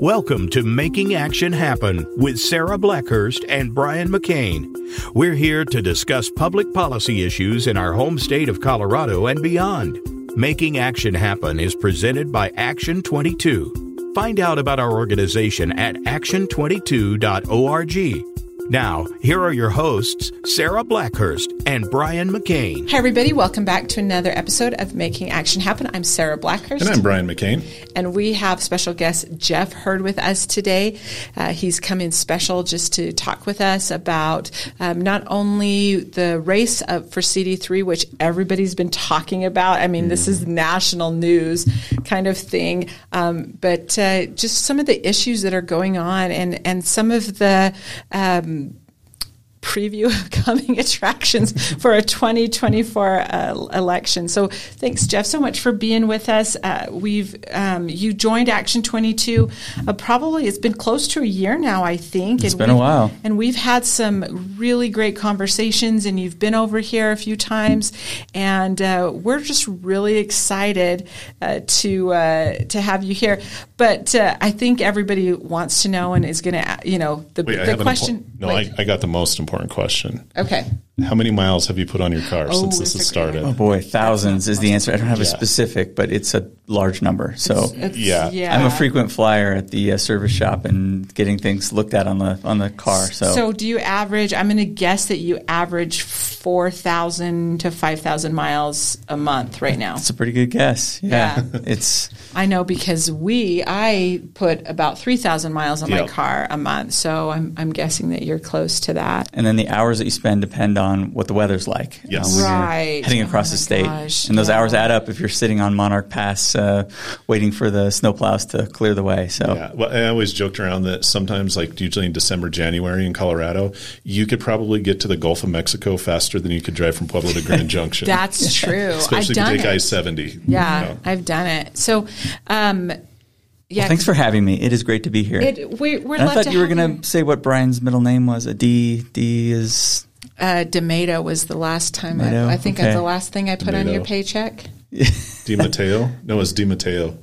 Welcome to Making Action Happen with Sara Blackhurst and Brian McCain. We're here to discuss public policy issues in our home state of Colorado and beyond. Making Action Happen is presented by Action 22. Find out about our organization at action22.org. Now, here are your hosts, Sara Blackhurst and Brian McCain. Hi, everybody. Welcome back to another episode of Making Action Happen. I'm Sara Blackhurst. And I'm Brian McCain. And we have special guest Jeff Hurd with us today. Uh, he's come in special just to talk with us about um, not only the race for CD3, which everybody's been talking about. I mean, mm. this is national news kind of thing, um, but uh, just some of the issues that are going on and, and some of the um, preview of coming attractions for a 2024 uh, election. So thanks, Jeff, so much for being with us. Uh, we've um, you joined Action 22. Uh, probably it's been close to a year now, I think. It's and been a while, and we've had some really great conversations. And you've been over here a few times, and uh, we're just really excited uh, to uh, to have you here. But I think everybody wants to know and is going to, you know, the, Wait, the question. Impo- no, I, I got the most important important question. Okay. How many miles have you put on your car oh, since this has started? Oh boy, thousands is the answer. I don't have yeah. a specific, but it's a large number. So it's, it's, yeah. yeah. I'm a frequent flyer at the uh, service shop and getting things looked at on the on the car. So so do you average? I'm going to guess that you average four thousand to five thousand miles a month right now. That's a pretty good guess. Yeah, yeah. it's. I know because we I put about three thousand miles on yep. my car a month, so I'm I'm guessing that you're close to that. And then the hours that you spend depend on what the weather's like. Yes, uh, right. heading across oh the state, gosh. and those yeah. hours add up if you're sitting on Monarch Pass uh, waiting for the snowplows to clear the way. So yeah, well, I always joked around that sometimes, like usually in December, January in Colorado, you could probably get to the Gulf of Mexico faster than you could drive from Pueblo to Grand Junction. That's true. Especially I've if you take I seventy. Yeah, you know. I've done it. So. Um, yeah, well, thanks for having me. It is great to be here. It, we, are I thought you were going to say what Brian's middle name was. A D. D is. Uh, D'Amato was the last time. I, I, think okay. the last thing I put D'Amato. on your paycheck. Di Matteo? No, it's Di Matteo.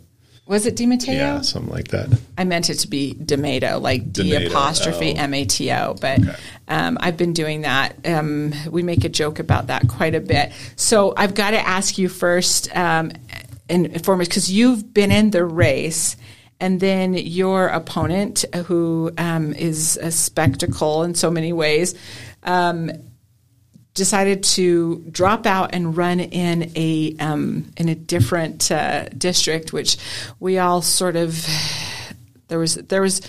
Was it Di Matteo? Yeah, something like that. I meant it to be D'Amato, like D apostrophe oh. M A T O. But okay. um, I've been doing that. Um, we make a joke about that quite a bit. So I've got to ask you first, um, and foremost, because you've been in the race and then your opponent, who um, is a spectacle in so many ways, um, decided to drop out and run in a um, in a different uh, district, which we all sort of there was there was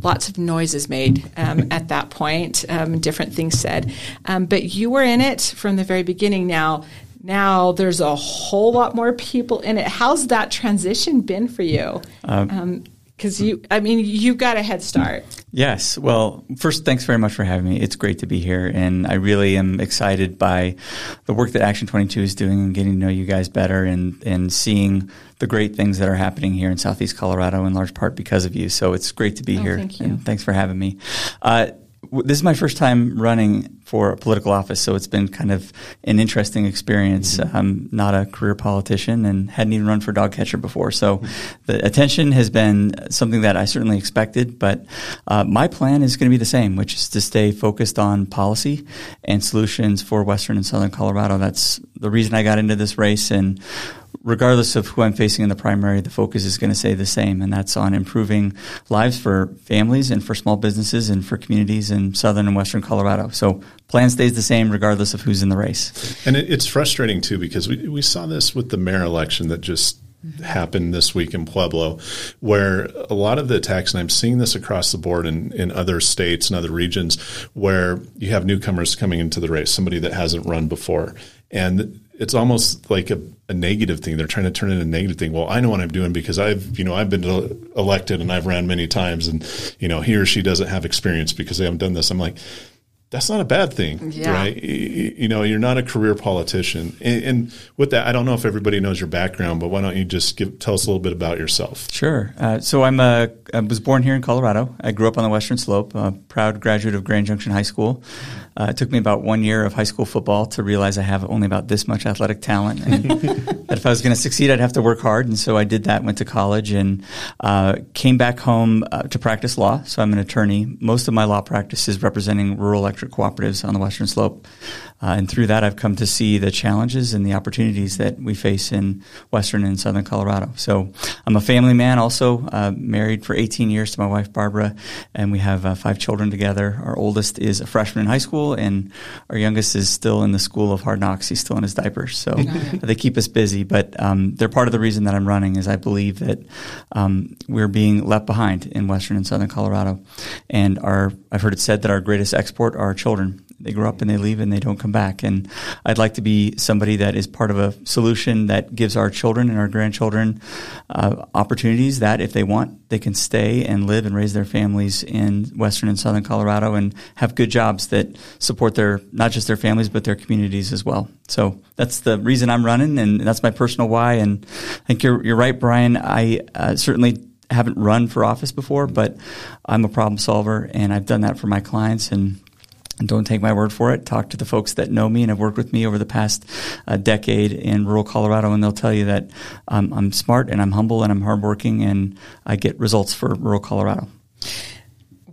lots of noises made um, at that point, um, different things said, um, but you were in it from the very beginning. Now. Now there's a whole lot more people in it. How's that transition been for you? Um, um, because you, I mean, you've got a head start. Yes. Well, first, thanks very much for having me. It's great to be here, and I really am excited by the work that Action 22 is doing and getting to know you guys better and and seeing the great things that are happening here in Southeast Colorado in large part because of you. So it's great to be oh, here. Thank you. And thanks for having me. Uh, this is my first time running for a political office, so it's been kind of an interesting experience. Mm-hmm. I'm not a career politician and hadn't even run for dog catcher before, so mm-hmm. the attention has been something that I certainly expected. But uh, my plan is going to be the same, which is to stay focused on policy and solutions for Western and Southern Colorado. That's the reason I got into this race and regardless of who I'm facing in the primary, the focus is going to stay the same, and that's on improving lives for families and for small businesses and for communities in southern and western Colorado. So plan stays the same regardless of who's in the race. And it, it's frustrating too because we, we saw this with the mayor election that just happened this week in Pueblo, where a lot of the attacks, and I'm seeing this across the board in, in other states and other regions, where you have newcomers coming into the race, somebody that hasn't run before. And it's almost like a, a, negative thing. They're trying to turn it into a negative thing. Well, I know what I'm doing because I've, you know, I've been elected and I've ran many times and, you know, he or she doesn't have experience because they haven't done this. I'm like, that's not a bad thing, yeah. right? You know, you're not a career politician. And, and, with that, I don't know if everybody knows your background, but why don't you just give, tell us a little bit about yourself? Sure. Uh, so I'm a, I was born here in Colorado. I grew up on the Western Slope, a proud graduate of Grand Junction High School. Uh, it took me about one year of high school football to realize I have only about this much athletic talent, and that if I was going to succeed, I'd have to work hard. And so I did that. Went to college and uh, came back home uh, to practice law. So I'm an attorney. Most of my law practice is representing rural electric cooperatives on the Western Slope. Uh, and through that, I've come to see the challenges and the opportunities that we face in Western and Southern Colorado. So I'm a family man, also uh, married for 18 years to my wife Barbara, and we have uh, five children together. Our oldest is a freshman in high school, and our youngest is still in the school of hard knocks. He's still in his diapers, so they keep us busy. But um, they're part of the reason that I'm running is I believe that um, we're being left behind in Western and Southern Colorado, and our I've heard it said that our greatest export are our children they grow up and they leave and they don't come back. And I'd like to be somebody that is part of a solution that gives our children and our grandchildren uh, opportunities that, if they want, they can stay and live and raise their families in Western and Southern Colorado and have good jobs that support their not just their families but their communities as well. So that's the reason I'm running, and that's my personal why. And I think you're you're right, Brian. I uh, certainly haven't run for office before, but I'm a problem solver, and I've done that for my clients and and don't take my word for it. Talk to the folks that know me and have worked with me over the past uh, decade in rural Colorado, and they'll tell you that um, I'm smart and I'm humble and I'm hardworking, and I get results for rural Colorado.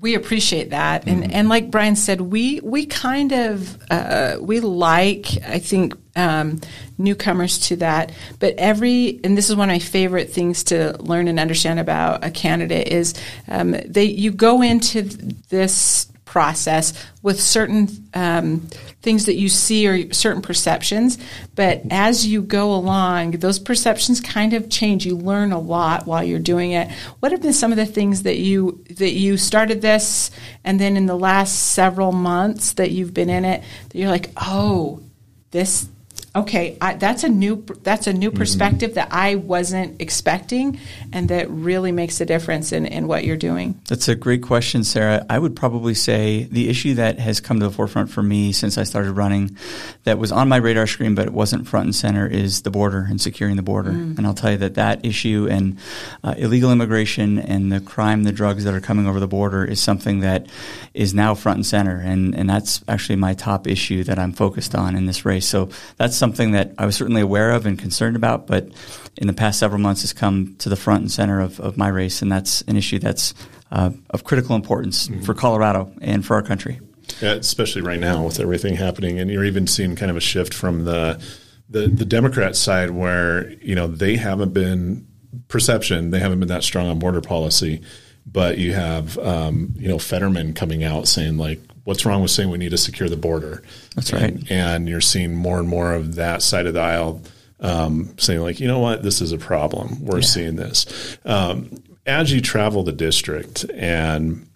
We appreciate that, and mm-hmm. and like Brian said, we we kind of uh, we like I think um, newcomers to that, but every and this is one of my favorite things to learn and understand about a candidate is um, they you go into this process with certain um, things that you see or certain perceptions. But as you go along, those perceptions kind of change. You learn a lot while you're doing it. What have been some of the things that you that you started this, and then in the last several months that you've been in it, that you're like, oh, this okay, I, that's a new that's a new mm-hmm. perspective mm-hmm. that I wasn't expecting, and that really makes a difference in, in what you're doing. That's a great question, Sara. I would probably say the issue that has come to the forefront for me since I started running, that was on my radar screen but it wasn't front and center, is the border and securing the border. Mm. And I'll tell you that that issue and uh, illegal immigration and the crime, the drugs that are coming over the border is something that is now front and center, and and that's actually my top issue that I'm focused on in this race. So that's something that I was certainly aware of and concerned about, but in the past several months has come to the front and center of, of my race, and that's an issue that's uh, of critical importance mm-hmm. for Colorado and for our country. Yeah, especially right now with everything happening, and you're even seeing kind of a shift from the the, the Democrat side where you know they haven't been perception they haven't been that strong on border policy, but you have um, you know Fetterman coming out saying like what's wrong with saying we need to secure the border? That's and, right. And you're seeing more and more of that side of the aisle um, saying, like, you know what, this is a problem. We're yeah. seeing this. Um, as you travel the district, and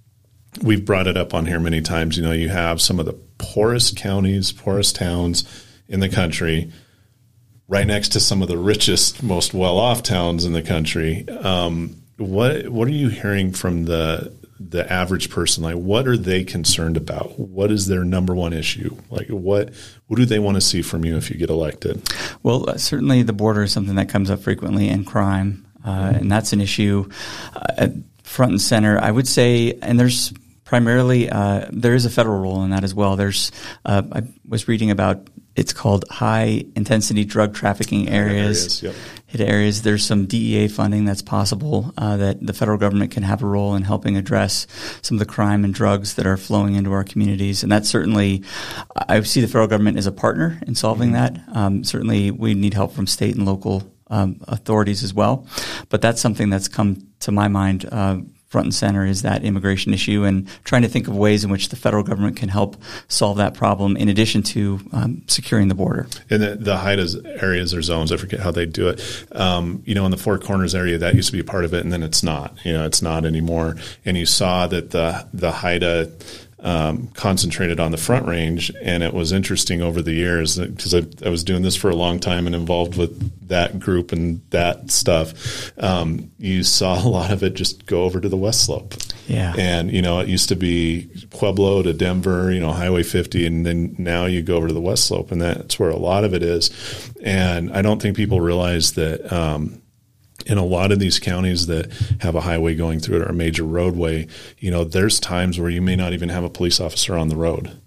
we've brought it up on here many times, you know, you have some of the poorest counties, poorest towns in the country right next to some of the richest, most well off towns in the country. Um, what what are you hearing from the the average person like what are they concerned about? What is their number one issue? Like what what do they want to see from you if you get elected? Well uh, certainly the border is something that comes up frequently and crime uh, and that's an issue uh, front and center. I would say and there's primarily uh, there is a federal role in that as well. There's uh, i was reading about it's called high intensity drug trafficking areas. areas yep. HIDTA areas. There's some DEA funding that's possible uh, that the federal government can have a role in helping address some of the crime and drugs that are flowing into our communities. And that's certainly, I see the federal government as a partner in solving mm-hmm. that. Um, certainly, we need help from state and local um, authorities as well. But that's something that's come to my mind uh, front and center is that immigration issue and trying to think of ways in which the federal government can help solve that problem in addition to um, securing the border. And the, the HIDTA areas or zones, I forget how they do it. Um, you know, in the Four Corners area, that used to be part of it, and then it's not. You know, it's not anymore. And you saw that the the HIDTA um, concentrated on the Front Range, and it was interesting over the years because I, I, was doing this for a long time and involved with that group and that stuff. Um, you saw a lot of it just go over to the West Slope. Yeah. And, you know, it used to be Pueblo to Denver, you know, Highway 50, and then now you go over to the West Slope, and that's where a lot of it is. And I don't think people realize that, um, in a lot of these counties that have a highway going through it or a major roadway, you know, there's times where you may not even have a police officer on the road.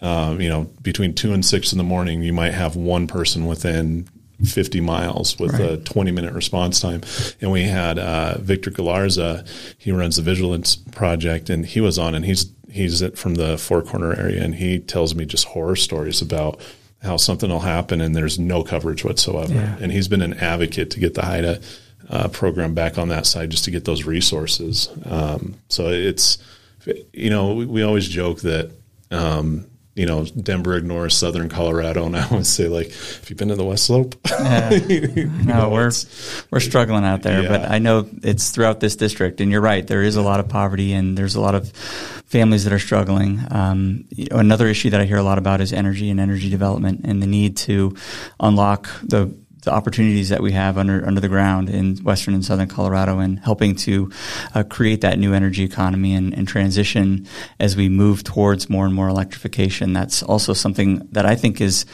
Um, you know, between two and six in the morning, you might have one person within 50 miles with right. a 20 minute response time. And we had uh, Victor Galarza, he runs the Vigilance Project, and he was on, and he's he's from the Four Corner area, and he tells me just horror stories about how something will happen and there's no coverage whatsoever. Yeah. And he's been an advocate to get the HIDTA uh, program back on that side just to get those resources. Um, so it's, you know, we, we always joke that um, you know, Denver ignores Southern Colorado, and I always say like, if you've been to the West Slope, yeah. no, we're we're struggling out there, yeah. but I know it's throughout this district, and you're right. There is a lot of poverty, and there's a lot of families that are struggling. Um, you know, another issue that I hear a lot about is energy and energy development, and the need to unlock the the opportunities that we have under under the ground in western and southern Colorado, and helping to uh, create that new energy economy and, and, transition as we move towards more and more electrification. That's also something that I think is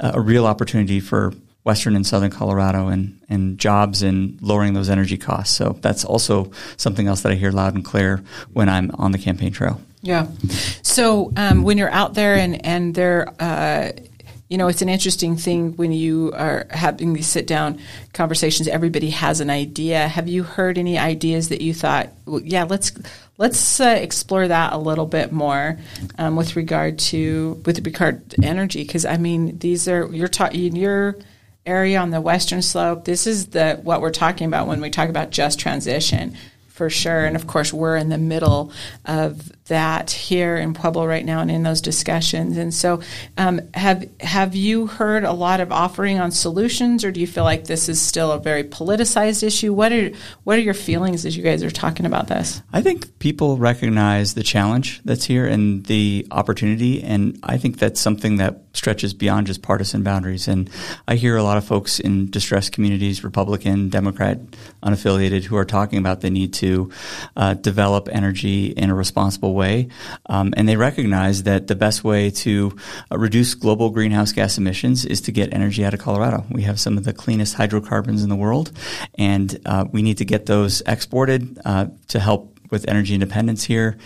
a real opportunity for western and southern Colorado and, and jobs and lowering those energy costs. So that's also something else that I hear loud and clear when I'm on the campaign trail. Yeah. So um, when you're out there and and they're uh, you know, it's an interesting thing when you are having these sit down conversations. Everybody has an idea. Have you heard any ideas that you thought, well, yeah, let's let's uh, explore that a little bit more um, with regard to with regard to energy? Because I mean, these are you're talking in your area on the western slope. This is the what we're talking about when we talk about just transition for sure. And of course, we're in the middle of that here in Pueblo right now and in those discussions. And so, um, have have you heard a lot of offering on solutions, or do you feel like this is still a very politicized issue? What are what are your feelings as you guys are talking about this? I think people recognize the challenge that's here and the opportunity, and I think that's something that stretches beyond just partisan boundaries. And I hear a lot of folks in distressed communities, Republican, Democrat, unaffiliated, who are talking about the need to uh, develop energy in a responsible way. Um, and they recognize that the best way to uh, reduce global greenhouse gas emissions is to get energy out of Colorado. We have some of the cleanest hydrocarbons in the world, and uh, we need to get those exported uh, to help with energy independence here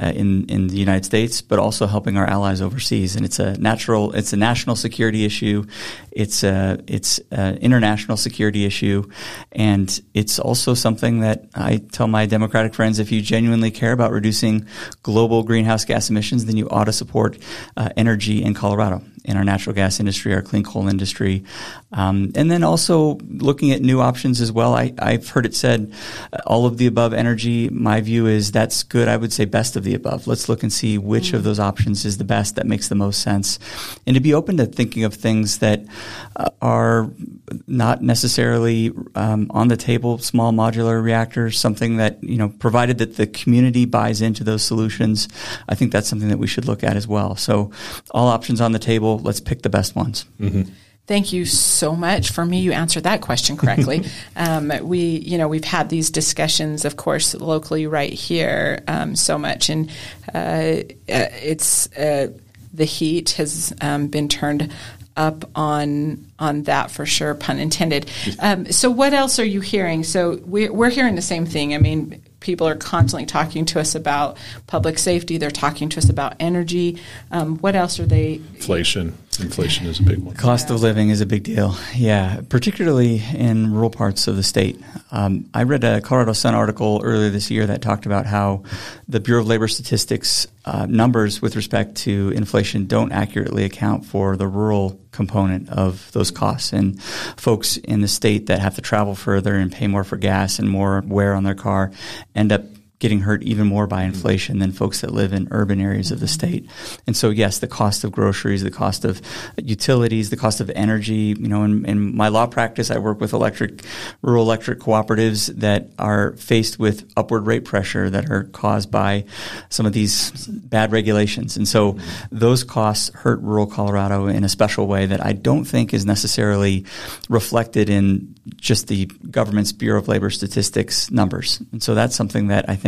uh, in in the United States, but also helping our allies overseas. And it's a natural, it's a national security issue, it's a it's an international security issue, and it's also something that I tell my Democratic friends: if you genuinely care about reducing global greenhouse gas emissions, then you ought to support uh, energy in Colorado in our natural gas industry, our clean coal industry, um, and then also looking at new options as well. I, I've heard it said, uh, all of the above energy. My view is that's good. I would say best of the above. Let's look and see which mm-hmm. of those options is the best that makes the most sense, and to be open to thinking of things that uh, are not necessarily um, on the table. Small modular reactors, something that you know, provided that the community buys into those solutions. I think that's something that we should look at as well. So, all options on the table let's pick the best ones. Mm-hmm. Thank you so much. For me, you answered that question correctly. um, we, you know, we've had these discussions, of course, locally right here, um, so much, and uh, uh it's uh, the heat has um, been turned up on on that for sure, pun intended. Um, so, what else are you hearing? So, we're, we're hearing the same thing. I mean, people are constantly talking to us about public safety. They're talking to us about energy. Um, what else are they? Inflation. Inflation is a big one. Cost yeah. of living is a big deal. Yeah, particularly in rural parts of the state. Um, I read a Colorado Sun article earlier this year that talked about how the Bureau of Labor Statistics uh, numbers with respect to inflation don't accurately account for the rural component of those costs. And folks in the state that have to travel further and pay more for gas and more wear on their car end up getting hurt even more by mm-hmm. inflation than folks that live in urban areas of the mm-hmm. state. And so, yes, the cost of groceries, the cost of utilities, the cost of energy. You know, in, in my law practice, I work with electric, rural electric cooperatives that are faced with upward rate pressure that are caused by some of these bad regulations. And so, mm-hmm. those costs hurt rural Colorado in a special way that I don't think is necessarily reflected in just the government's Bureau of Labor Statistics numbers. And so that's something that I think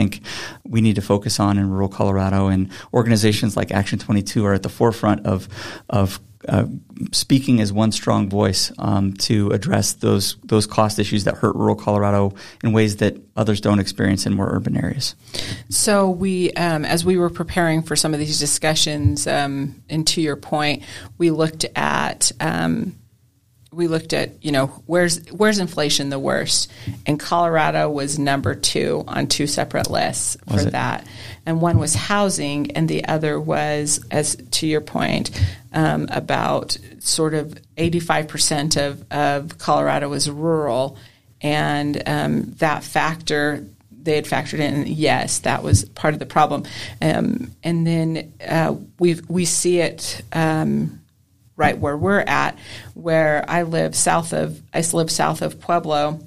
we need to focus on in rural Colorado. And organizations like Action 22 are at the forefront of, of uh, speaking as one strong voice um, to address those those cost issues that hurt rural Colorado in ways that others don't experience in more urban areas. So we, um, as we were preparing for some of these discussions, um, and to your point, we looked at um, we looked at you know where's where's inflation the worst? And colorado was number two on two separate lists for that. And one was housing and the other was as to your point um, about sort of 85% of, of colorado was rural. And um, that factor they had factored in yes that was part of the problem. Um, and then uh, we we see it um, right where we're at, where I live south of I live south of Pueblo,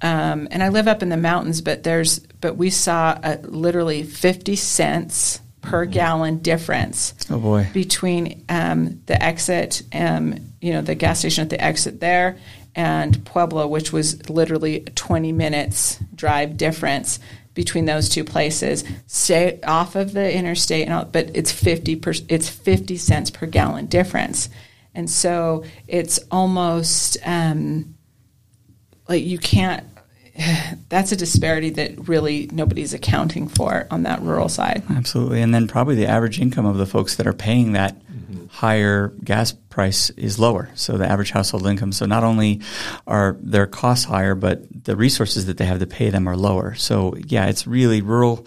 um, and I live up in the mountains. But there's but we saw a, literally fifty cents per mm-hmm. gallon difference. Oh boy! Between um, the exit, um, you know, the gas station at the exit there, and Pueblo, which was literally twenty minutes drive difference between those two places. Stay off of the interstate, and all, but it's fifty per, it's fifty cents per gallon difference, and so it's almost um, like you can't. That's a disparity that really nobody's accounting for on that rural side. Absolutely, and then probably the average income of the folks that are paying that higher gas price is lower. So the average household income. So not only are their costs higher, but the resources that they have to pay them are lower. So yeah, it's really rural.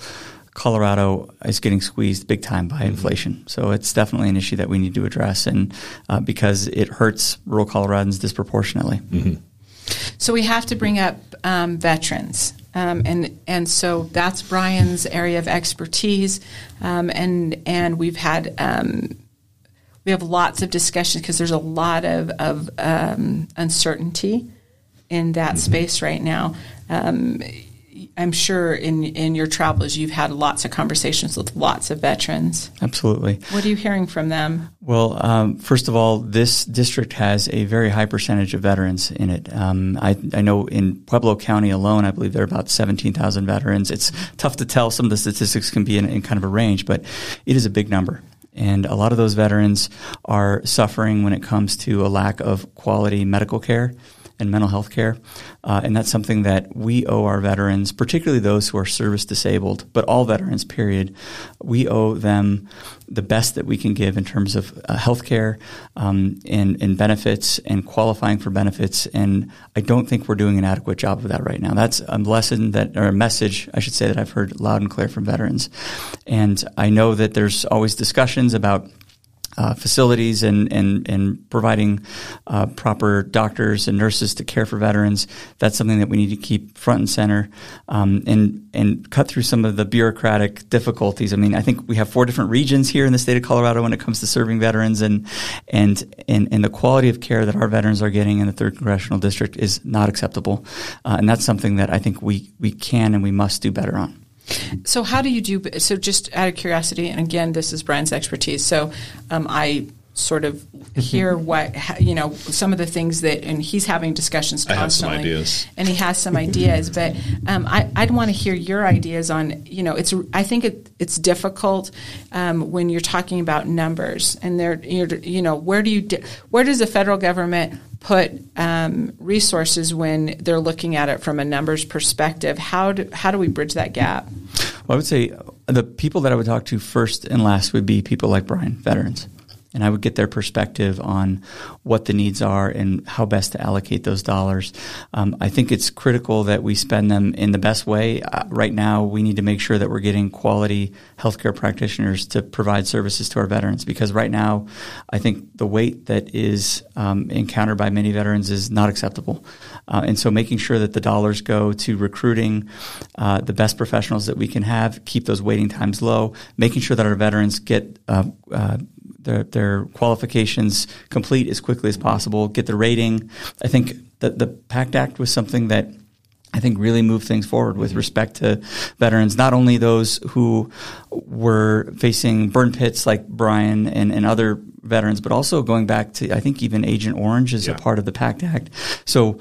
Colorado is getting squeezed big time by mm-hmm. inflation. So it's definitely an issue that we need to address, and uh, because it hurts rural Coloradans disproportionately. Mm-hmm. So we have to bring up um, veterans. Um, and and so that's Brian's area of expertise, um, and and we've had um, we have lots of discussions because there's a lot of, of um, uncertainty in that mm-hmm. space right now. Um, I'm sure in in your travels you've had lots of conversations with lots of veterans. Absolutely. What are you hearing from them? Well, um, first of all, this district has a very high percentage of veterans in it. Um, I, I, know in Pueblo County alone, I believe there are about 17,000 veterans. It's tough to tell. Some of the statistics can be in, in kind of a range, but it is a big number. And a lot of those veterans are suffering when it comes to a lack of quality medical care and mental health care. Uh, and that's something that we owe our veterans, particularly those who are service disabled, but all veterans, period. We owe them the best that we can give in terms of uh, health care um, and, and benefits and qualifying for benefits. And I don't think we're doing an adequate job of that right now. That's a lesson that, or a message, I should say, that I've heard loud and clear from veterans. And I know that there's always discussions about uh, facilities and, and, and providing uh, proper doctors and nurses to care for veterans. That's something that we need to keep front and center um, and, and cut through some of the bureaucratic difficulties. I mean, I think we have four different regions here in the state of Colorado when it comes to serving veterans, and, and, and, and the quality of care that our veterans are getting in the 3rd Congressional District is not acceptable. Uh, and that's something that I think we, we can and we must do better on. So how do you do? So just out of curiosity, and again, this is Brian's expertise. So um, I sort of hear what you know some of the things that and he's having discussions constantly. and he has some ideas but um, I, would want to hear your ideas on you know it's I think it, it's difficult um, when you're talking about numbers and they're you know where do you where does the federal government put um, resources when they're looking at it from a numbers perspective? How do, how do we bridge that gap? Well, I would say the people that I would talk to first and last would be people like Brian veterans and I would get their perspective on what the needs are and how best to allocate those dollars. Um, I think it's critical that we spend them in the best way. Uh, right now, we need to make sure that we're getting quality healthcare practitioners to provide services to our veterans because right now, I think the wait that is um, encountered by many veterans is not acceptable. Uh, and so making sure that the dollars go to recruiting uh, the best professionals that we can have, keep those waiting times low, making sure that our veterans get uh, uh their, their qualifications complete as quickly as possible, get the rating. I think that the PACT Act was something that I think really moved things forward with respect to veterans, not only those who were facing burn pits like Brian and, and other veterans, but also going back to I think even Agent Orange is yeah. a part of the PACT Act. So,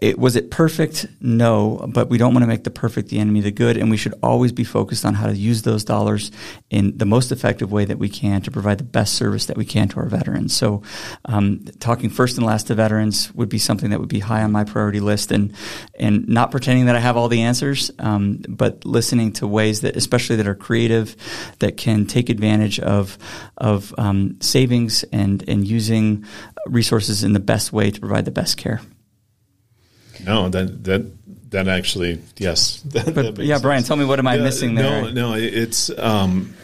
it, was it perfect? No, but we don't want to make the perfect the enemy of the good, and we should always be focused on how to use those dollars in the most effective way that we can to provide the best service that we can to our veterans. So, um, talking first and last to veterans would be something that would be high on my priority list, and and not pretending that I have all the answers, um, but listening to ways that, especially that are creative, that can take advantage of of um, savings and and using resources in the best way to provide the best care. No, that that that actually yes. That, but that yeah, Brian, tell me what am I yeah, missing there? No, no, it's um,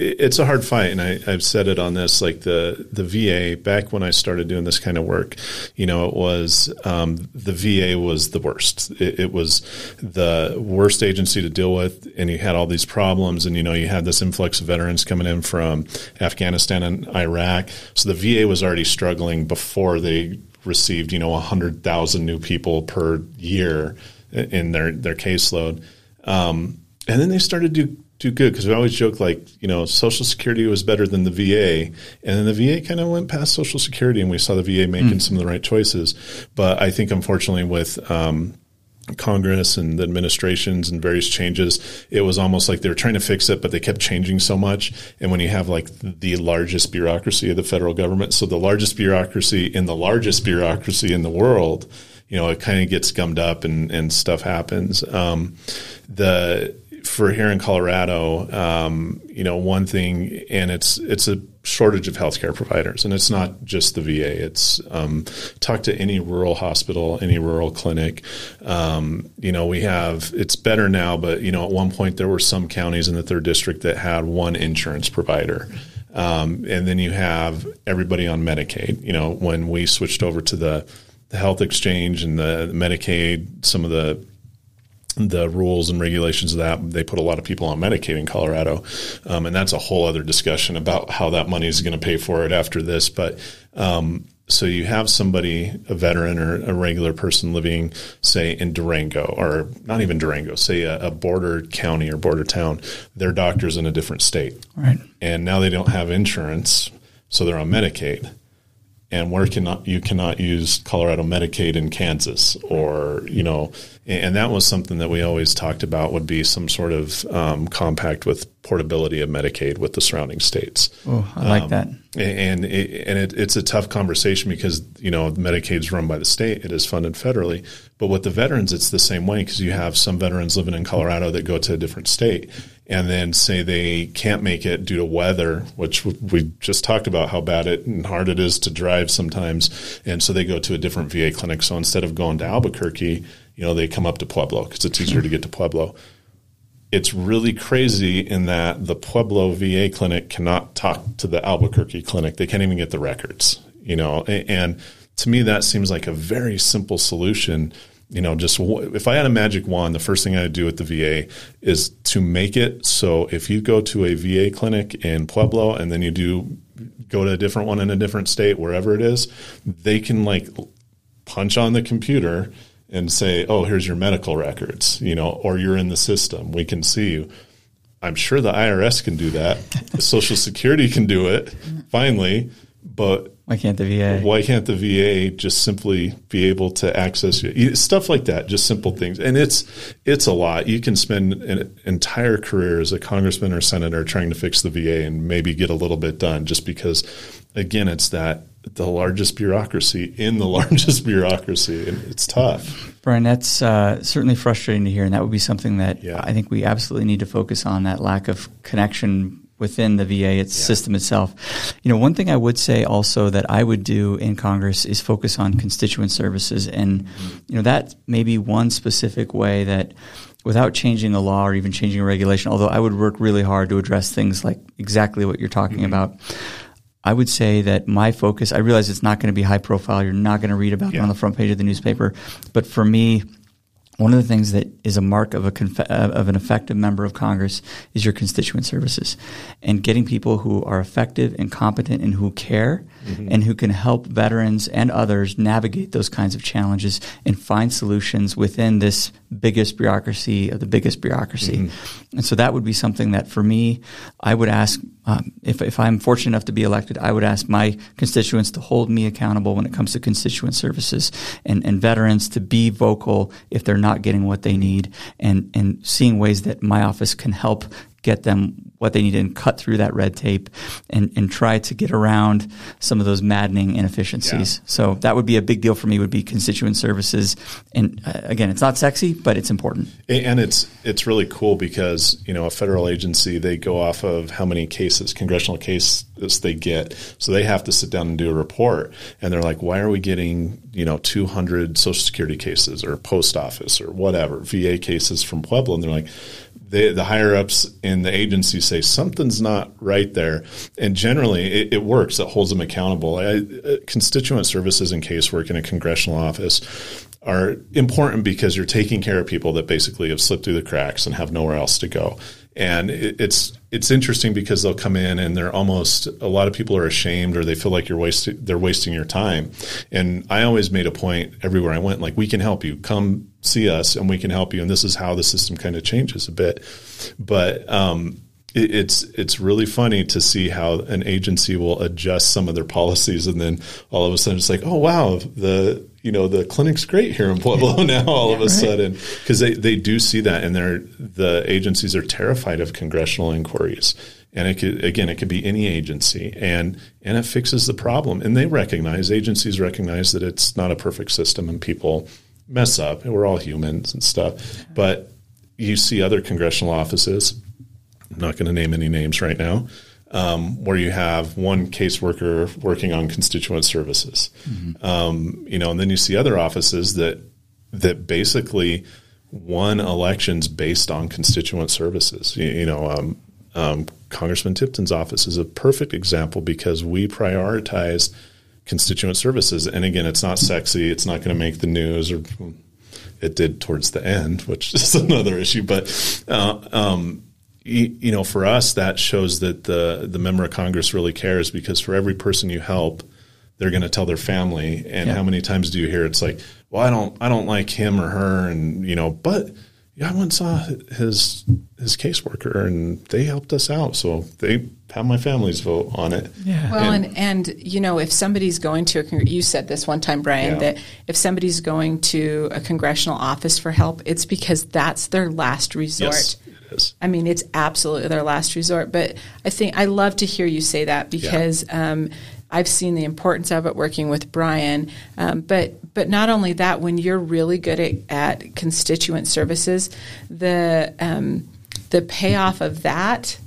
it's a hard fight, and I, have said it on this. Like the the VA back when I started doing this kind of work, you know, it was um, the VA was the worst. It, it, was the worst agency to deal with, and you had all these problems, and you know, you had this influx of veterans coming in from Afghanistan and Iraq. So the VA was already struggling before they received, you know, hundred thousand new people per year in their their caseload. Um, and then they started to do good because we always joke like you know Social Security was better than the VA, and then the VA kind of went past Social Security, and we saw the VA making mm. some of the right choices. But I think unfortunately with um, Congress and the administrations and various changes, it was almost like they were trying to fix it, but they kept changing so much. And when you have like the largest bureaucracy of the federal government, so the largest bureaucracy in the largest bureaucracy in the world, you know, it kind of gets gummed up and, and stuff happens. Um, the for here in Colorado, um, you know, one thing, and it's it's a shortage of healthcare providers, and it's not just the VA. It's um, talk to any rural hospital, any rural clinic. Um, you know, we have it's better now, but you know, at one point there were some counties in the third district that had one insurance provider. Um, and then you have everybody on Medicaid. You know, when we switched over to the, the health exchange and the Medicaid, some of the the rules and regulations of that they put a lot of people on Medicaid in Colorado, um, and that's a whole other discussion about how that money is going to pay for it after this. But um, so you have somebody, a veteran or a regular person living, say in Durango, or not even Durango, say a, a border county or border town. Their doctor's in a different state, right? And now they don't have insurance, so they're on Medicaid and where cannot you cannot use Colorado Medicaid in Kansas or you know and that was something that we always talked about would be some sort of um, compact with portability of Medicaid with the surrounding states. Oh, I like um, that. And it, and it, it's a tough conversation because you know Medicaid's run by the state; it is funded federally. But with the veterans, it's the same way because you have some veterans living in Colorado that go to a different state, and then say they can't make it due to weather, which we just talked about how bad it and hard it is to drive sometimes, and so they go to a different VA clinic. So instead of going to Albuquerque you know, they come up to Pueblo because it's easier to get to Pueblo. It's really crazy in that the Pueblo VA clinic cannot talk to the Albuquerque clinic. They can't even get the records, you know, and to me, that seems like a very simple solution. You know, just if I had a magic wand, the first thing I'd do at the VA is to make it so if you go to a VA clinic in Pueblo and then you do go to a different one in a different state, wherever it is, they can like punch on the computer and say, "Oh, here's your medical records," you know, or you're in the system. We can see you. I'm sure the IRS can do that. Social Security can do it. Finally, but why can't the VA? Why can't the VA just simply be able to access you? Stuff like that, just simple things. And it's it's a lot. You can spend an entire career as a congressman or senator trying to fix the VA and maybe get a little bit done just because again, it's that the largest bureaucracy in the largest bureaucracy, and it's tough. Brian, that's uh, certainly frustrating to hear, and that would be something that yeah. I think we absolutely need to focus on that lack of connection within the VA its yeah. system itself. You know, one thing I would say also that I would do in Congress is focus on constituent services, and mm-hmm. you know that may be one specific way that without changing a law or even changing a regulation, although I would work really hard to address things like exactly what you're talking mm-hmm. about. I would say that my focus, I realize it's not going to be high profile. You're not going to read about yeah. them on the front page of the newspaper. But for me, one of the things that is a mark of a conf- uh, of an effective member of Congress is your constituent services, and getting people who are effective and competent and who care, mm-hmm. and who can help veterans and others navigate those kinds of challenges and find solutions within this biggest bureaucracy of the biggest bureaucracy. Mm-hmm. And so that would be something that for me, I would ask, um, if, if I'm fortunate enough to be elected, I would ask my constituents to hold me accountable when it comes to constituent services and, and veterans to be vocal if they're not getting what they need and, and seeing ways that my office can help get them what they need and cut through that red tape and, and try to get around some of those maddening inefficiencies. Yeah. So that would be a big deal for me would be constituent services. And uh, again, it's not sexy, but it's important. And it's, it's really cool because, you know, a federal agency, they go off of how many cases, congressional cases they get. So they have to sit down and do a report. And they're like, why are we getting, you know, 200 social security cases or post office or whatever, VA cases from Pueblo? And they're like, the, the higher ups in the agency say something's not right there, and generally it, it works. It holds them accountable. I, uh, constituent services and casework in a congressional office are important because you're taking care of people that basically have slipped through the cracks and have nowhere else to go. And it, it's it's interesting because they'll come in and they're almost a lot of people are ashamed or they feel like you're wasting they're wasting your time. And I always made a point everywhere I went, like we can help you. Come see us and we can help you. And this is how the system kind of changes a bit. But um, it, it's it's really funny to see how an agency will adjust some of their policies and then all of a sudden it's like, oh wow, the you know the clinic's great here in Pueblo now all yeah, of a right. sudden. Because they, they do see that and they're the agencies are terrified of congressional inquiries. And it could again it could be any agency. And and it fixes the problem. And they recognize agencies recognize that it's not a perfect system and people mess up. And we're all humans and stuff. But you see other congressional offices I'm not going to name any names right now um, where you have one caseworker working on constituent services. Mm-hmm. Um, you know, and then you see other offices that that basically won elections based on constituent services. You, you know, um, um, Congressman Tipton's office is a perfect example because we prioritize constituent services. And again, it's not sexy. It's not going to make the news, or it did towards the end, which is another issue. But uh, um, you know, for us, that shows that the the member of Congress really cares because for every person you help, they're going to tell their family. And yeah. how many times do you hear it's like, well, I don't, I don't like him or her, and you know, but yeah, I once saw his his caseworker, and they helped us out, so they have my family's vote on it. Yeah. Well, and, and, and you know, if somebody's going to, a, you said this one time, Brian, yeah. that if somebody's going to a congressional office for help, it's because that's their last resort. Yes is. I mean, it's absolutely their last resort. But I think I love to hear you say that because yeah. um, I've seen the importance of it working with Brian. Um, but but not only that, when you're really good at, at constituent services, the um, the payoff of that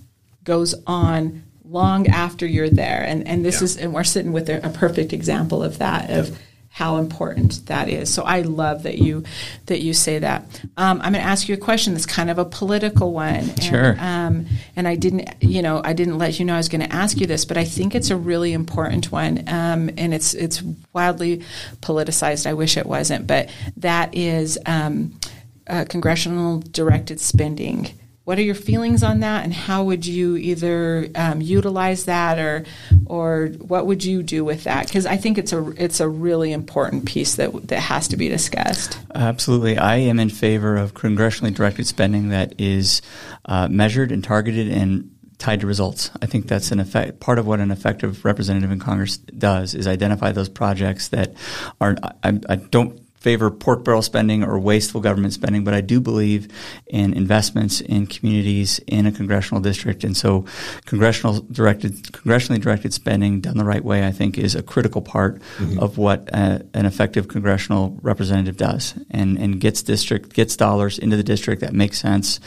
goes on long after you're there. And and this yeah. is and we're sitting with a, a perfect example of that of how important that is. So I love that you that you say that. Um, I'm going to ask you a question that's kind of a political one. And, sure. Um, and I didn't, you know, I didn't let you know I was going to ask you this, but I think it's a really important one, um, and it's it's wildly politicized. I wish it wasn't, but that is um, uh, congressional directed spending. What are your feelings on that, and how would you either um, utilize that, or or what would you do with that? Because I think it's a it's a really important piece that that has to be discussed. Absolutely, I am in favor of congressionally directed spending that is uh, measured and targeted and tied to results. I think that's an effect. Part of what an effective representative in Congress does is identify those projects that are. I, I don't favor pork barrel spending or wasteful government spending, but I do believe in investments in communities in a congressional district. And so congressional directed, congressionally directed spending done the right way, I think is a critical part mm-hmm. of what uh, an effective congressional representative does and, and gets district, gets dollars into the district that make sense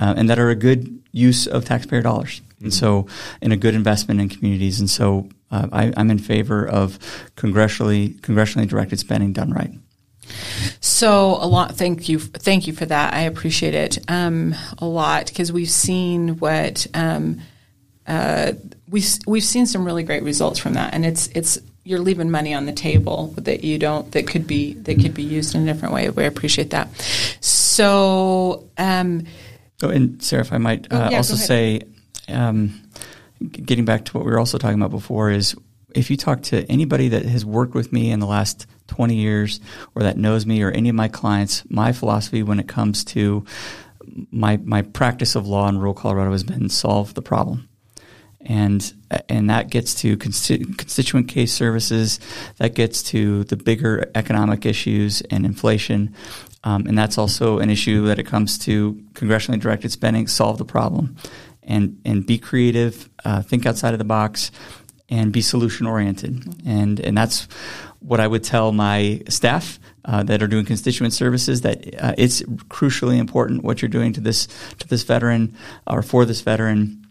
uh, and that are a good use of taxpayer dollars. Mm-hmm. And so, in a good investment in communities. And so, uh, I, I'm in favor of congressionally congressionally directed spending done right. So a lot. Thank you. Thank you for that. I appreciate it um, a lot because we've seen what um, uh, we've we've seen some really great results from that, and it's it's you're leaving money on the table that you don't that could be that could be used in a different way. We appreciate that. So. Um, oh, and Sara, if I might uh, oh, yeah, also say, um, getting back to what we were also talking about before, is if you talk to anybody that has worked with me in the last 20 years or that knows me or any of my clients, my philosophy when it comes to my my practice of law in rural Colorado has been solve the problem. And and that gets to constituent case services, that gets to the bigger economic issues and inflation, um, and that's also an issue that it comes to congressionally directed spending. Solve the problem, and and be creative, uh, think outside of the box, and be solution oriented. And and that's what I would tell my staff uh, that are doing constituent services that uh, it's crucially important what you're doing to this to this veteran or for this veteran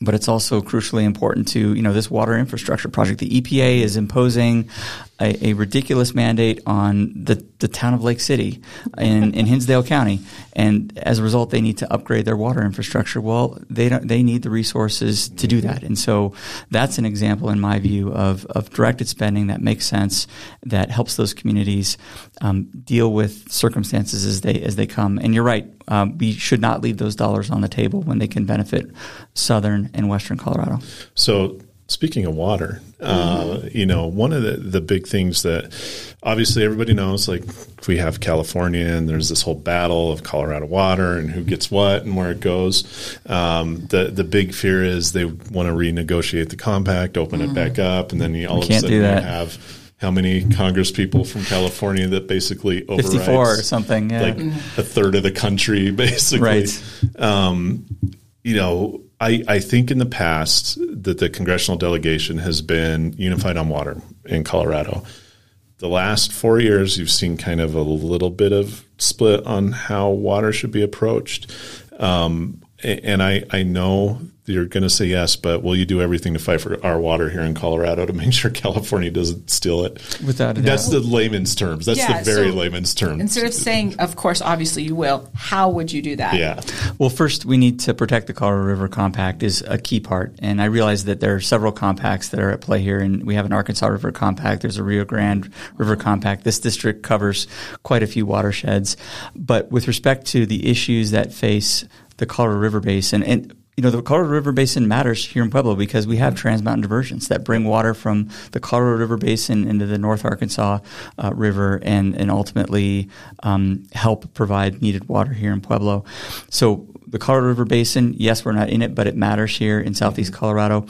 but it's also crucially important to you know this water infrastructure project. The EPA is imposing a, a, ridiculous mandate on the, the town of Lake City in, in Hinsdale County, and as a result, they need to upgrade their water infrastructure. Well, they don't, they need the resources to do that, and so that's an example, in my view, of of directed spending that makes sense, that helps those communities um, deal with circumstances as they as they come. And you're right, um, we should not leave those dollars on the table when they can benefit southern and western Colorado. So Speaking of water, uh, you know, one of the, the big things that obviously everybody knows, like if we have California and there's this whole battle of Colorado water and who gets what and where it goes. Um, the the big fear is they want to renegotiate the compact, open mm. it back up, and then you all of a sudden you have how many Congress people from California that basically overrides 54 or something, yeah. like a third of the country, basically. Right. Um, you know, I, I think in the past that the congressional delegation has been unified on water in Colorado. The last four years, you've seen kind of a little bit of split on how water should be approached. Um, and I, I know you're going to say yes, but will you do everything to fight for our water here in Colorado to make sure California doesn't steal it? Without a That's the layman's terms. That's yeah, the very so layman's terms. Instead of saying, of course, obviously you will, how would you do that? Yeah. Well, first, we need to protect the Colorado River Compact is a key part. And I realize that there are several compacts that are at play here. And we have an Arkansas River Compact. There's a Rio Grande River Compact. This district covers quite a few watersheds. But with respect to the issues that face the Colorado River Basin, and you know, the Colorado River Basin matters here in Pueblo because we have Trans Mountain diversions that bring water from the Colorado River Basin into the North Arkansas uh, River and, and ultimately um, help provide needed water here in Pueblo. So the Colorado River Basin, yes, we're not in it, but it matters here in southeast Colorado.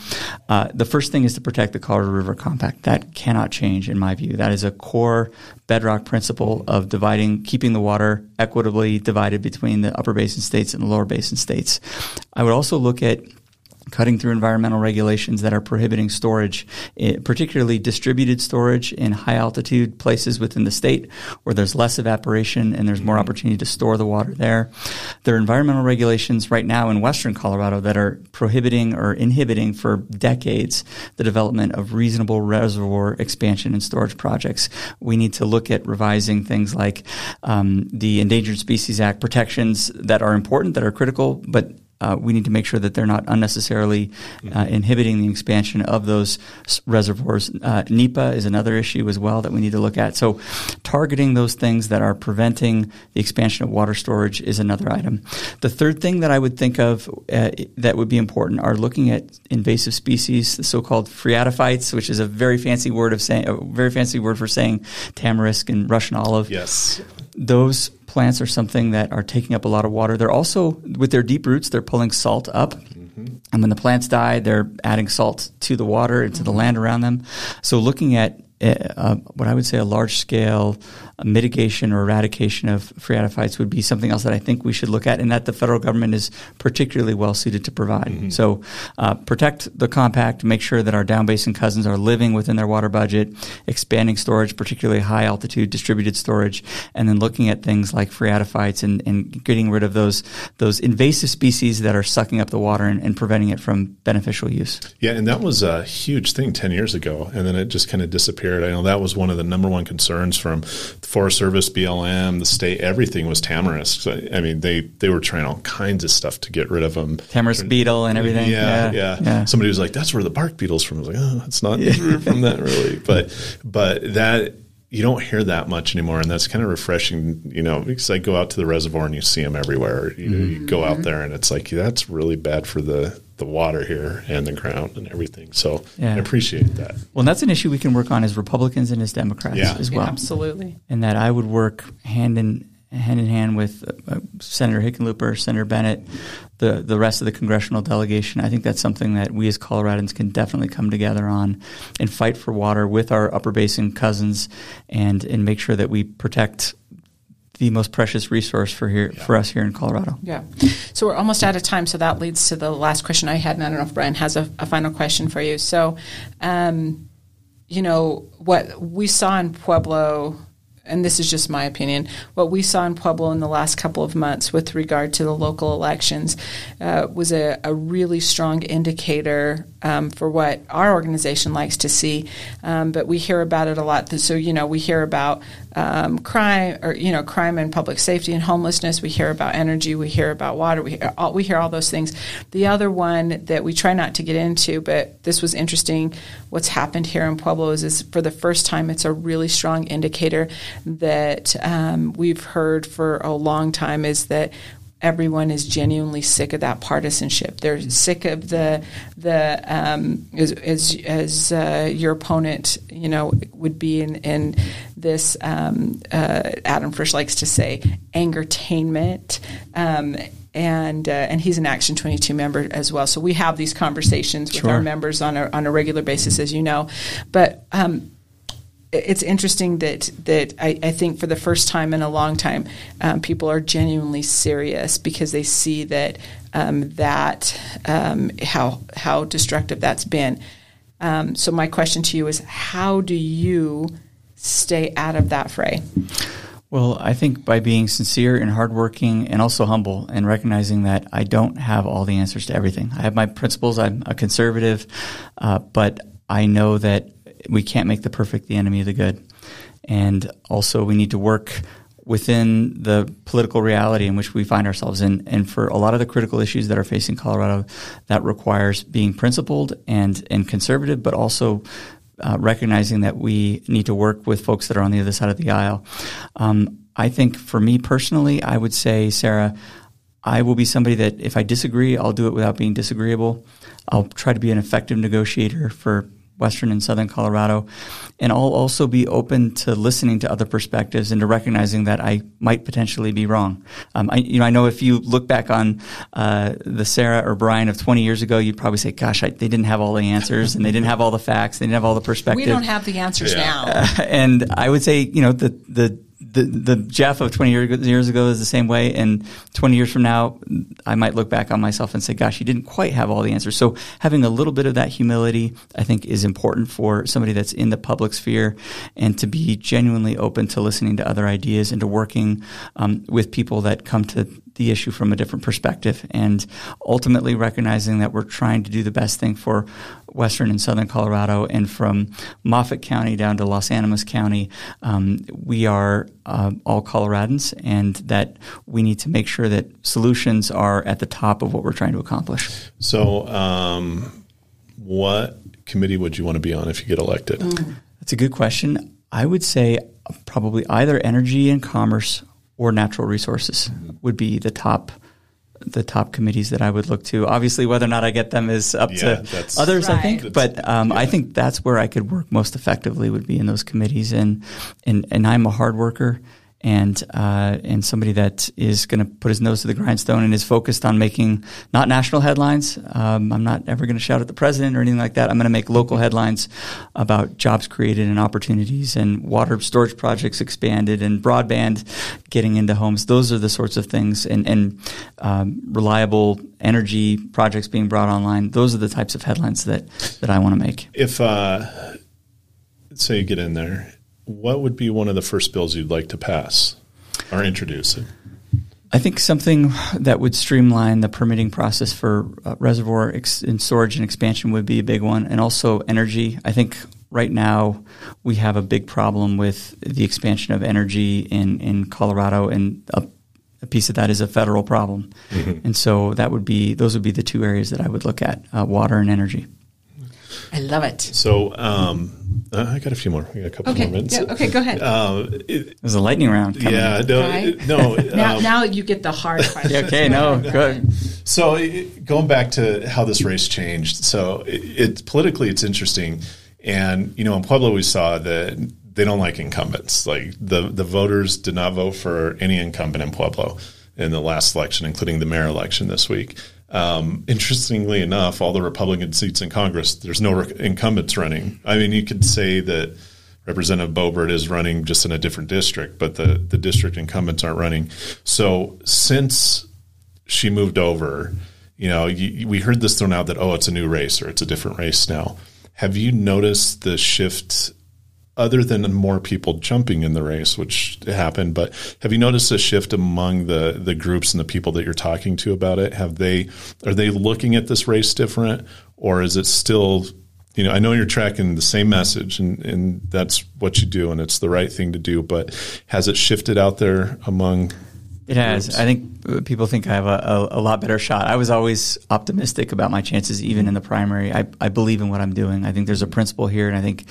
Uh, the first thing is to protect the Colorado River Compact. That cannot change, in my view. That is a core bedrock principle of dividing, keeping the water equitably divided between the upper basin states and the lower basin states. I would also look at cutting through environmental regulations that are prohibiting storage, eh, particularly distributed storage in high altitude places within the state where there's less evaporation and there's more mm-hmm. opportunity to store the water there. There are environmental regulations right now in western Colorado that are prohibiting or inhibiting for decades the development of reasonable reservoir expansion and storage projects. We need to look at revising things like um, the Endangered Species Act protections that are important, that are critical, but uh, we need to make sure that they're not unnecessarily uh, inhibiting the expansion of those reservoirs. Uh, NEPA is another issue as well that we need to look at. So, targeting those things that are preventing the expansion of water storage is another item. The third thing that I would think of uh, that would be important are looking at invasive species, the so-called phreatophytes, which is a very fancy word of saying a very fancy word for saying tamarisk and Russian olive. Yes, those plants are something that are taking up a lot of water. They're also, with their deep roots, they're pulling salt up. Mm-hmm. And when the plants die, they're adding salt to the water and to mm-hmm. the land around them. So looking at uh, what I would say a large scale mitigation or eradication of phreatophytes would be something else that I think we should look at, and that the federal government is particularly well suited to provide. Mm-hmm. So, uh, protect the compact, make sure that our down basin cousins are living within their water budget, expanding storage, particularly high altitude distributed storage, and then looking at things like phreatophytes and, and getting rid of those those invasive species that are sucking up the water and, and preventing it from beneficial use. Yeah, and that was a huge thing ten years ago, and then it just kind of disappeared. I know that was one of the number one concerns from the Forest Service, BLM, the state, everything was tamarisk. I mean, they they were trying all kinds of stuff to get rid of them. Tamarisk beetle and everything. Yeah, yeah. yeah. yeah. Somebody was like, "That's where the bark beetle's from." I was like, "Oh, it's not yeah. from that really." But but that you don't hear that much anymore, and that's kind of refreshing. You know, because I go out to the reservoir and you see them everywhere. You, mm-hmm. you go out there and it's like that's really bad for the the water here and the ground and everything. So yeah. I appreciate that. Well, and that's an issue we can work on as Republicans and as Democrats yeah. as well. Yeah, absolutely. And that I would work hand in hand in hand with uh, Senator Hickenlooper, Senator Bennet, the the rest of the congressional delegation. I think that's something that we as Coloradans can definitely come together on and fight for water with our Upper Basin cousins, and and make sure that we protect the most precious resource for here yeah. for us here in Colorado. Yeah. So we're almost out of time. So that leads to the last question I had, and I don't know if Brian has a, a final question for you. So, um, you know, what we saw in Pueblo and this is just my opinion, what we saw in Pueblo in the last couple of months with regard to the local elections uh, was a, a, really strong indicator um, for what our organization likes to see. Um, but we hear about it a lot. So, you know, we hear about um, crime or, you know, crime and public safety and homelessness. We hear about energy. We hear about water. We hear all, we hear all those things. The other one that we try not to get into, but this was interesting, what's happened here in Pueblo is, is for the first time, it's a really strong indicator that um, we've heard for a long time is that everyone is genuinely sick of that partisanship. They're sick of the the um, as as, as uh, your opponent, you know, would be in, in this. Um, uh, Adam Frisch likes to say angertainment. Um, and uh, and he's an Action 22 member as well. So we have these conversations with sure. our members on a on a regular basis, as you know. But um, it's interesting that that I, I, think for the first time in a long time, um, people are genuinely serious because they see that um, that um, how how destructive that's been. Um, so my question to you is, how do you stay out of that fray? Well, I think by being sincere and hardworking and also humble and recognizing that I don't have all the answers to everything. I have my principles. I'm a conservative, uh, but I know that we can't make the perfect the enemy of the good. And also, we need to work within the political reality in which we find ourselves in. And for a lot of the critical issues that are facing Colorado, that requires being principled and, and conservative, but also uh, recognizing that we need to work with folks that are on the other side of the aisle. Um, I think for me personally, I would say, Sara, I will be somebody that if I disagree, I'll do it without being disagreeable. I'll try to be an effective negotiator for Western and Southern Colorado. And I'll also be open to listening to other perspectives and to recognizing that I might potentially be wrong. Um, I, you know, I know if you look back on uh, the Sara or Brian of 20 years ago, you'd probably say, gosh, I, they didn't have all the answers and they didn't have all the facts. They didn't have all the perspectives. We don't have the answers yeah. now. Uh, and I would say, you know, the, the, the the Jeff of 20 years ago is the same way. And 20 years from now, I might look back on myself and say, gosh, you didn't quite have all the answers. So having a little bit of that humility, I think, is important for somebody that's in the public sphere and to be genuinely open to listening to other ideas and to working um, with people that come to the issue from a different perspective and ultimately recognizing that we're trying to do the best thing for western and southern Colorado and from Moffat County down to Los Animas County. Um, we are uh, all Coloradans and that we need to make sure that solutions are at the top of what we're trying to accomplish. So, um, what committee would you want to be on if you get elected? That's a good question. I would say probably either energy and commerce or natural resources would be the top the top committees that I would look to. Obviously, whether or not I get them is up yeah, to others, right. I think. But um, yeah. I think that's where I could work most effectively would be in those committees. And and and I'm a hard worker and uh, and somebody that is going to put his nose to the grindstone and is focused on making not national headlines. Um, I'm not ever going to shout at the president or anything like that. I'm going to make local headlines about jobs created and opportunities and water storage projects expanded and broadband getting into homes. Those are the sorts of things and and um, reliable energy projects being brought online. Those are the types of headlines that that I want to make. If uh, say you get in there what would be one of the first bills you'd like to pass or introduce? I think something that would streamline the permitting process for uh, reservoir ex- and storage and expansion would be a big one, and also energy. I think right now we have a big problem with the expansion of energy in, in Colorado, and a, a piece of that is a federal problem. Mm-hmm. And so that would be those would be the two areas that I would look at: uh, water and energy. I love it. So um, uh, I got a few more. We got a couple okay. more minutes. Yeah, okay, go ahead. Uh, it, it, was a lightning round. Coming. Yeah, no, right? no. now, um, now you get the hard question. okay, no, good. So going back to how this race changed, so it, it politically it's interesting, and you know in Pueblo we saw that they don't like incumbents. Like the the voters did not vote for any incumbent in Pueblo in the last election, including the mayor election this week. Um, interestingly enough, all the Republican seats in Congress, there's no re- incumbents running. I mean, you could say that Representative Boebert is running just in a different district, but the, the district incumbents aren't running. So since she moved over, you know, you, we heard this thrown out that, oh, it's a new race or it's a different race now. Have you noticed the shift other than more people jumping in the race, which happened. But have you noticed a shift among the the groups and the people that you're talking to about it? Have they are they looking at this race different, or is it still? You know, I know you're tracking the same message, and, and that's what you do, and it's the right thing to do. But has it shifted out there among it has. I think uh, people think I have a, a, a, lot better shot. I was always optimistic about my chances, even in the primary. I, I believe in what I'm doing. I think there's a principle here, and I think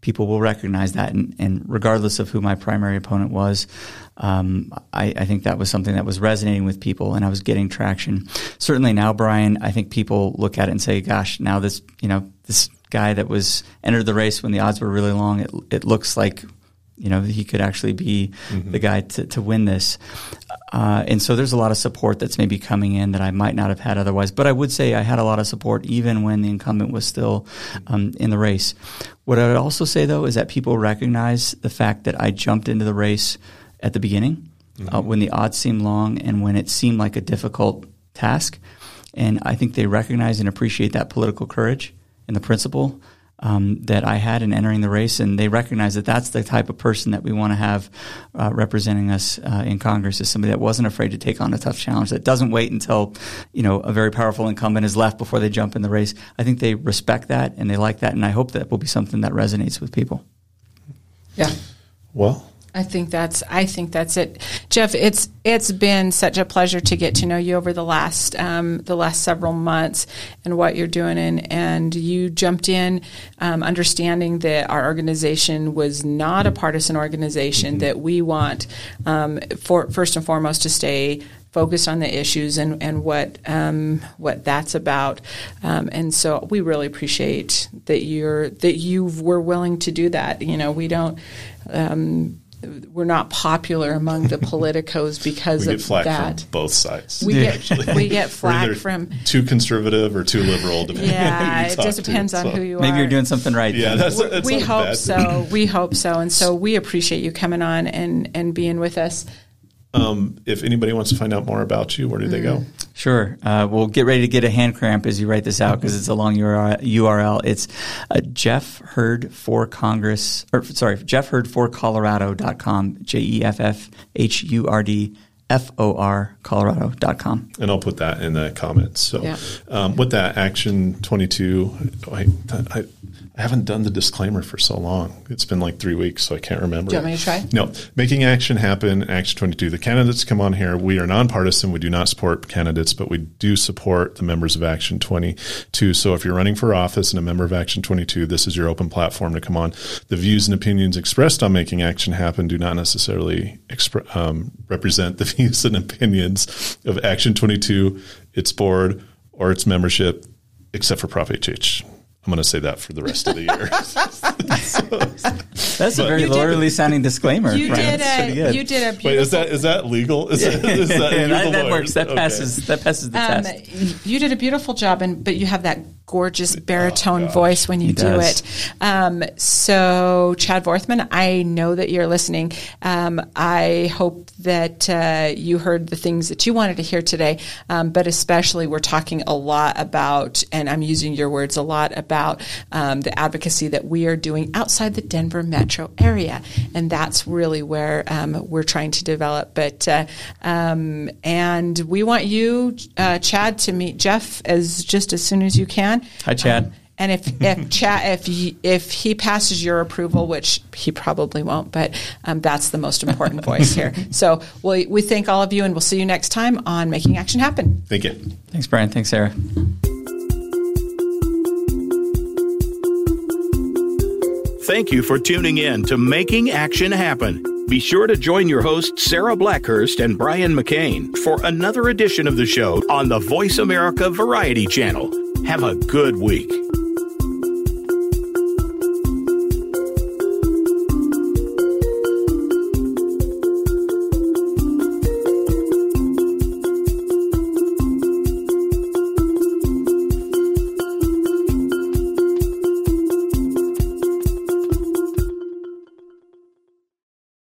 people will recognize that. And, and regardless of who my primary opponent was, um, I, I, think that was something that was resonating with people, and I was getting traction. Certainly now, Brian, I think people look at it and say, "Gosh, now this you know this guy that was entered the race when the odds were really long, it, it looks like." You know, he could actually be mm-hmm. the guy to, to win this. Uh, and so there's a lot of support that's maybe coming in that I might not have had otherwise. But I would say I had a lot of support even when the incumbent was still um, in the race. What I would also say though is that people recognize the fact that I jumped into the race at the beginning mm-hmm. uh, when the odds seemed long and when it seemed like a difficult task. And I think they recognize and appreciate that political courage and the principle um, that I had in entering the race, and they recognize that that's the type of person that we want to have uh, representing us uh, in Congress is somebody that wasn't afraid to take on a tough challenge, that doesn't wait until you know a very powerful incumbent is left before they jump in the race. I think they respect that and they like that, and I hope that will be something that resonates with people. Yeah. Well, I think that's I think that's it, Jeff. It's it's been such a pleasure to get to know you over the last um, the last several months and what you're doing, and and you jumped in, um, understanding that our organization was not a partisan organization. Mm-hmm. That we want, um, for first and foremost, to stay focused on the issues and, and what um, what that's about. Um, and so we really appreciate that you're that you were willing to do that. You know, we don't. Um, we're not popular among the politicos because of that. From both sides. We get we get flack from too conservative or too liberal. Yeah, it just depends to, on so. who you are. Maybe you're doing something right. Yeah, that's, that's we hope so. We hope so, and so we appreciate you coming on and and being with us. Um, if anybody wants to find out more about you, where do they go? Sure. Uh, we'll get ready to get a hand cramp as you write this out because it's a long URL. It's uh, Jeff Hurd for Congress, or sorry, Jeff Hurd for Colorado.com, J E F F H U R D F O R Colorado.com. And I'll put that in the comments. So, yeah. um, with that, Action 22, I, I, I haven't done the disclaimer for so long. It's been like three weeks, so I can't remember. Do you want me to try? No. Making action happen, Action 22. The candidates come on here. We are nonpartisan. We do not support candidates, but we do support the members of Action 22. So if you're running for office and a member of Action 22, this is your open platform to come on. The views and opinions expressed on Making Action Happen do not necessarily um, represent the views and opinions of Action 22, its board, or its membership, except for Prop HH. I'm going to say that for the rest of the year. That's but, a very lawyerly sounding disclaimer. You did a you did a beautiful. Wait, is that is that legal? Is that, is that, that, that works. That passes. Okay. That passes the um, test. You did a beautiful job, and but you have that gorgeous baritone oh, voice when you he do does. it. Um, so, Chad Vorthman, I know that you're listening. Um, I hope that uh, you heard the things that you wanted to hear today, um, but especially we're talking a lot about, and I'm using your words a lot about um, the advocacy that we are doing outside the Denver metro area, and that's really where um, we're trying to develop. But uh, um, and we want you, uh, Chad, to meet Jeff as just as soon as you can. Hi, Chad. Um, and if if Chad if he, if he passes your approval, which he probably won't, but um, that's the most important voice here. So we we thank all of you, and we'll see you next time on Making Action Happen. Thank you. Thanks, Brian. Thanks, Sara. Thank you for tuning in to Making Action Happen. Be sure to join your hosts, Sara Blackhurst and Brian McCain, for another edition of the show on the VoiceAmerica Variety Channel. Have a good week.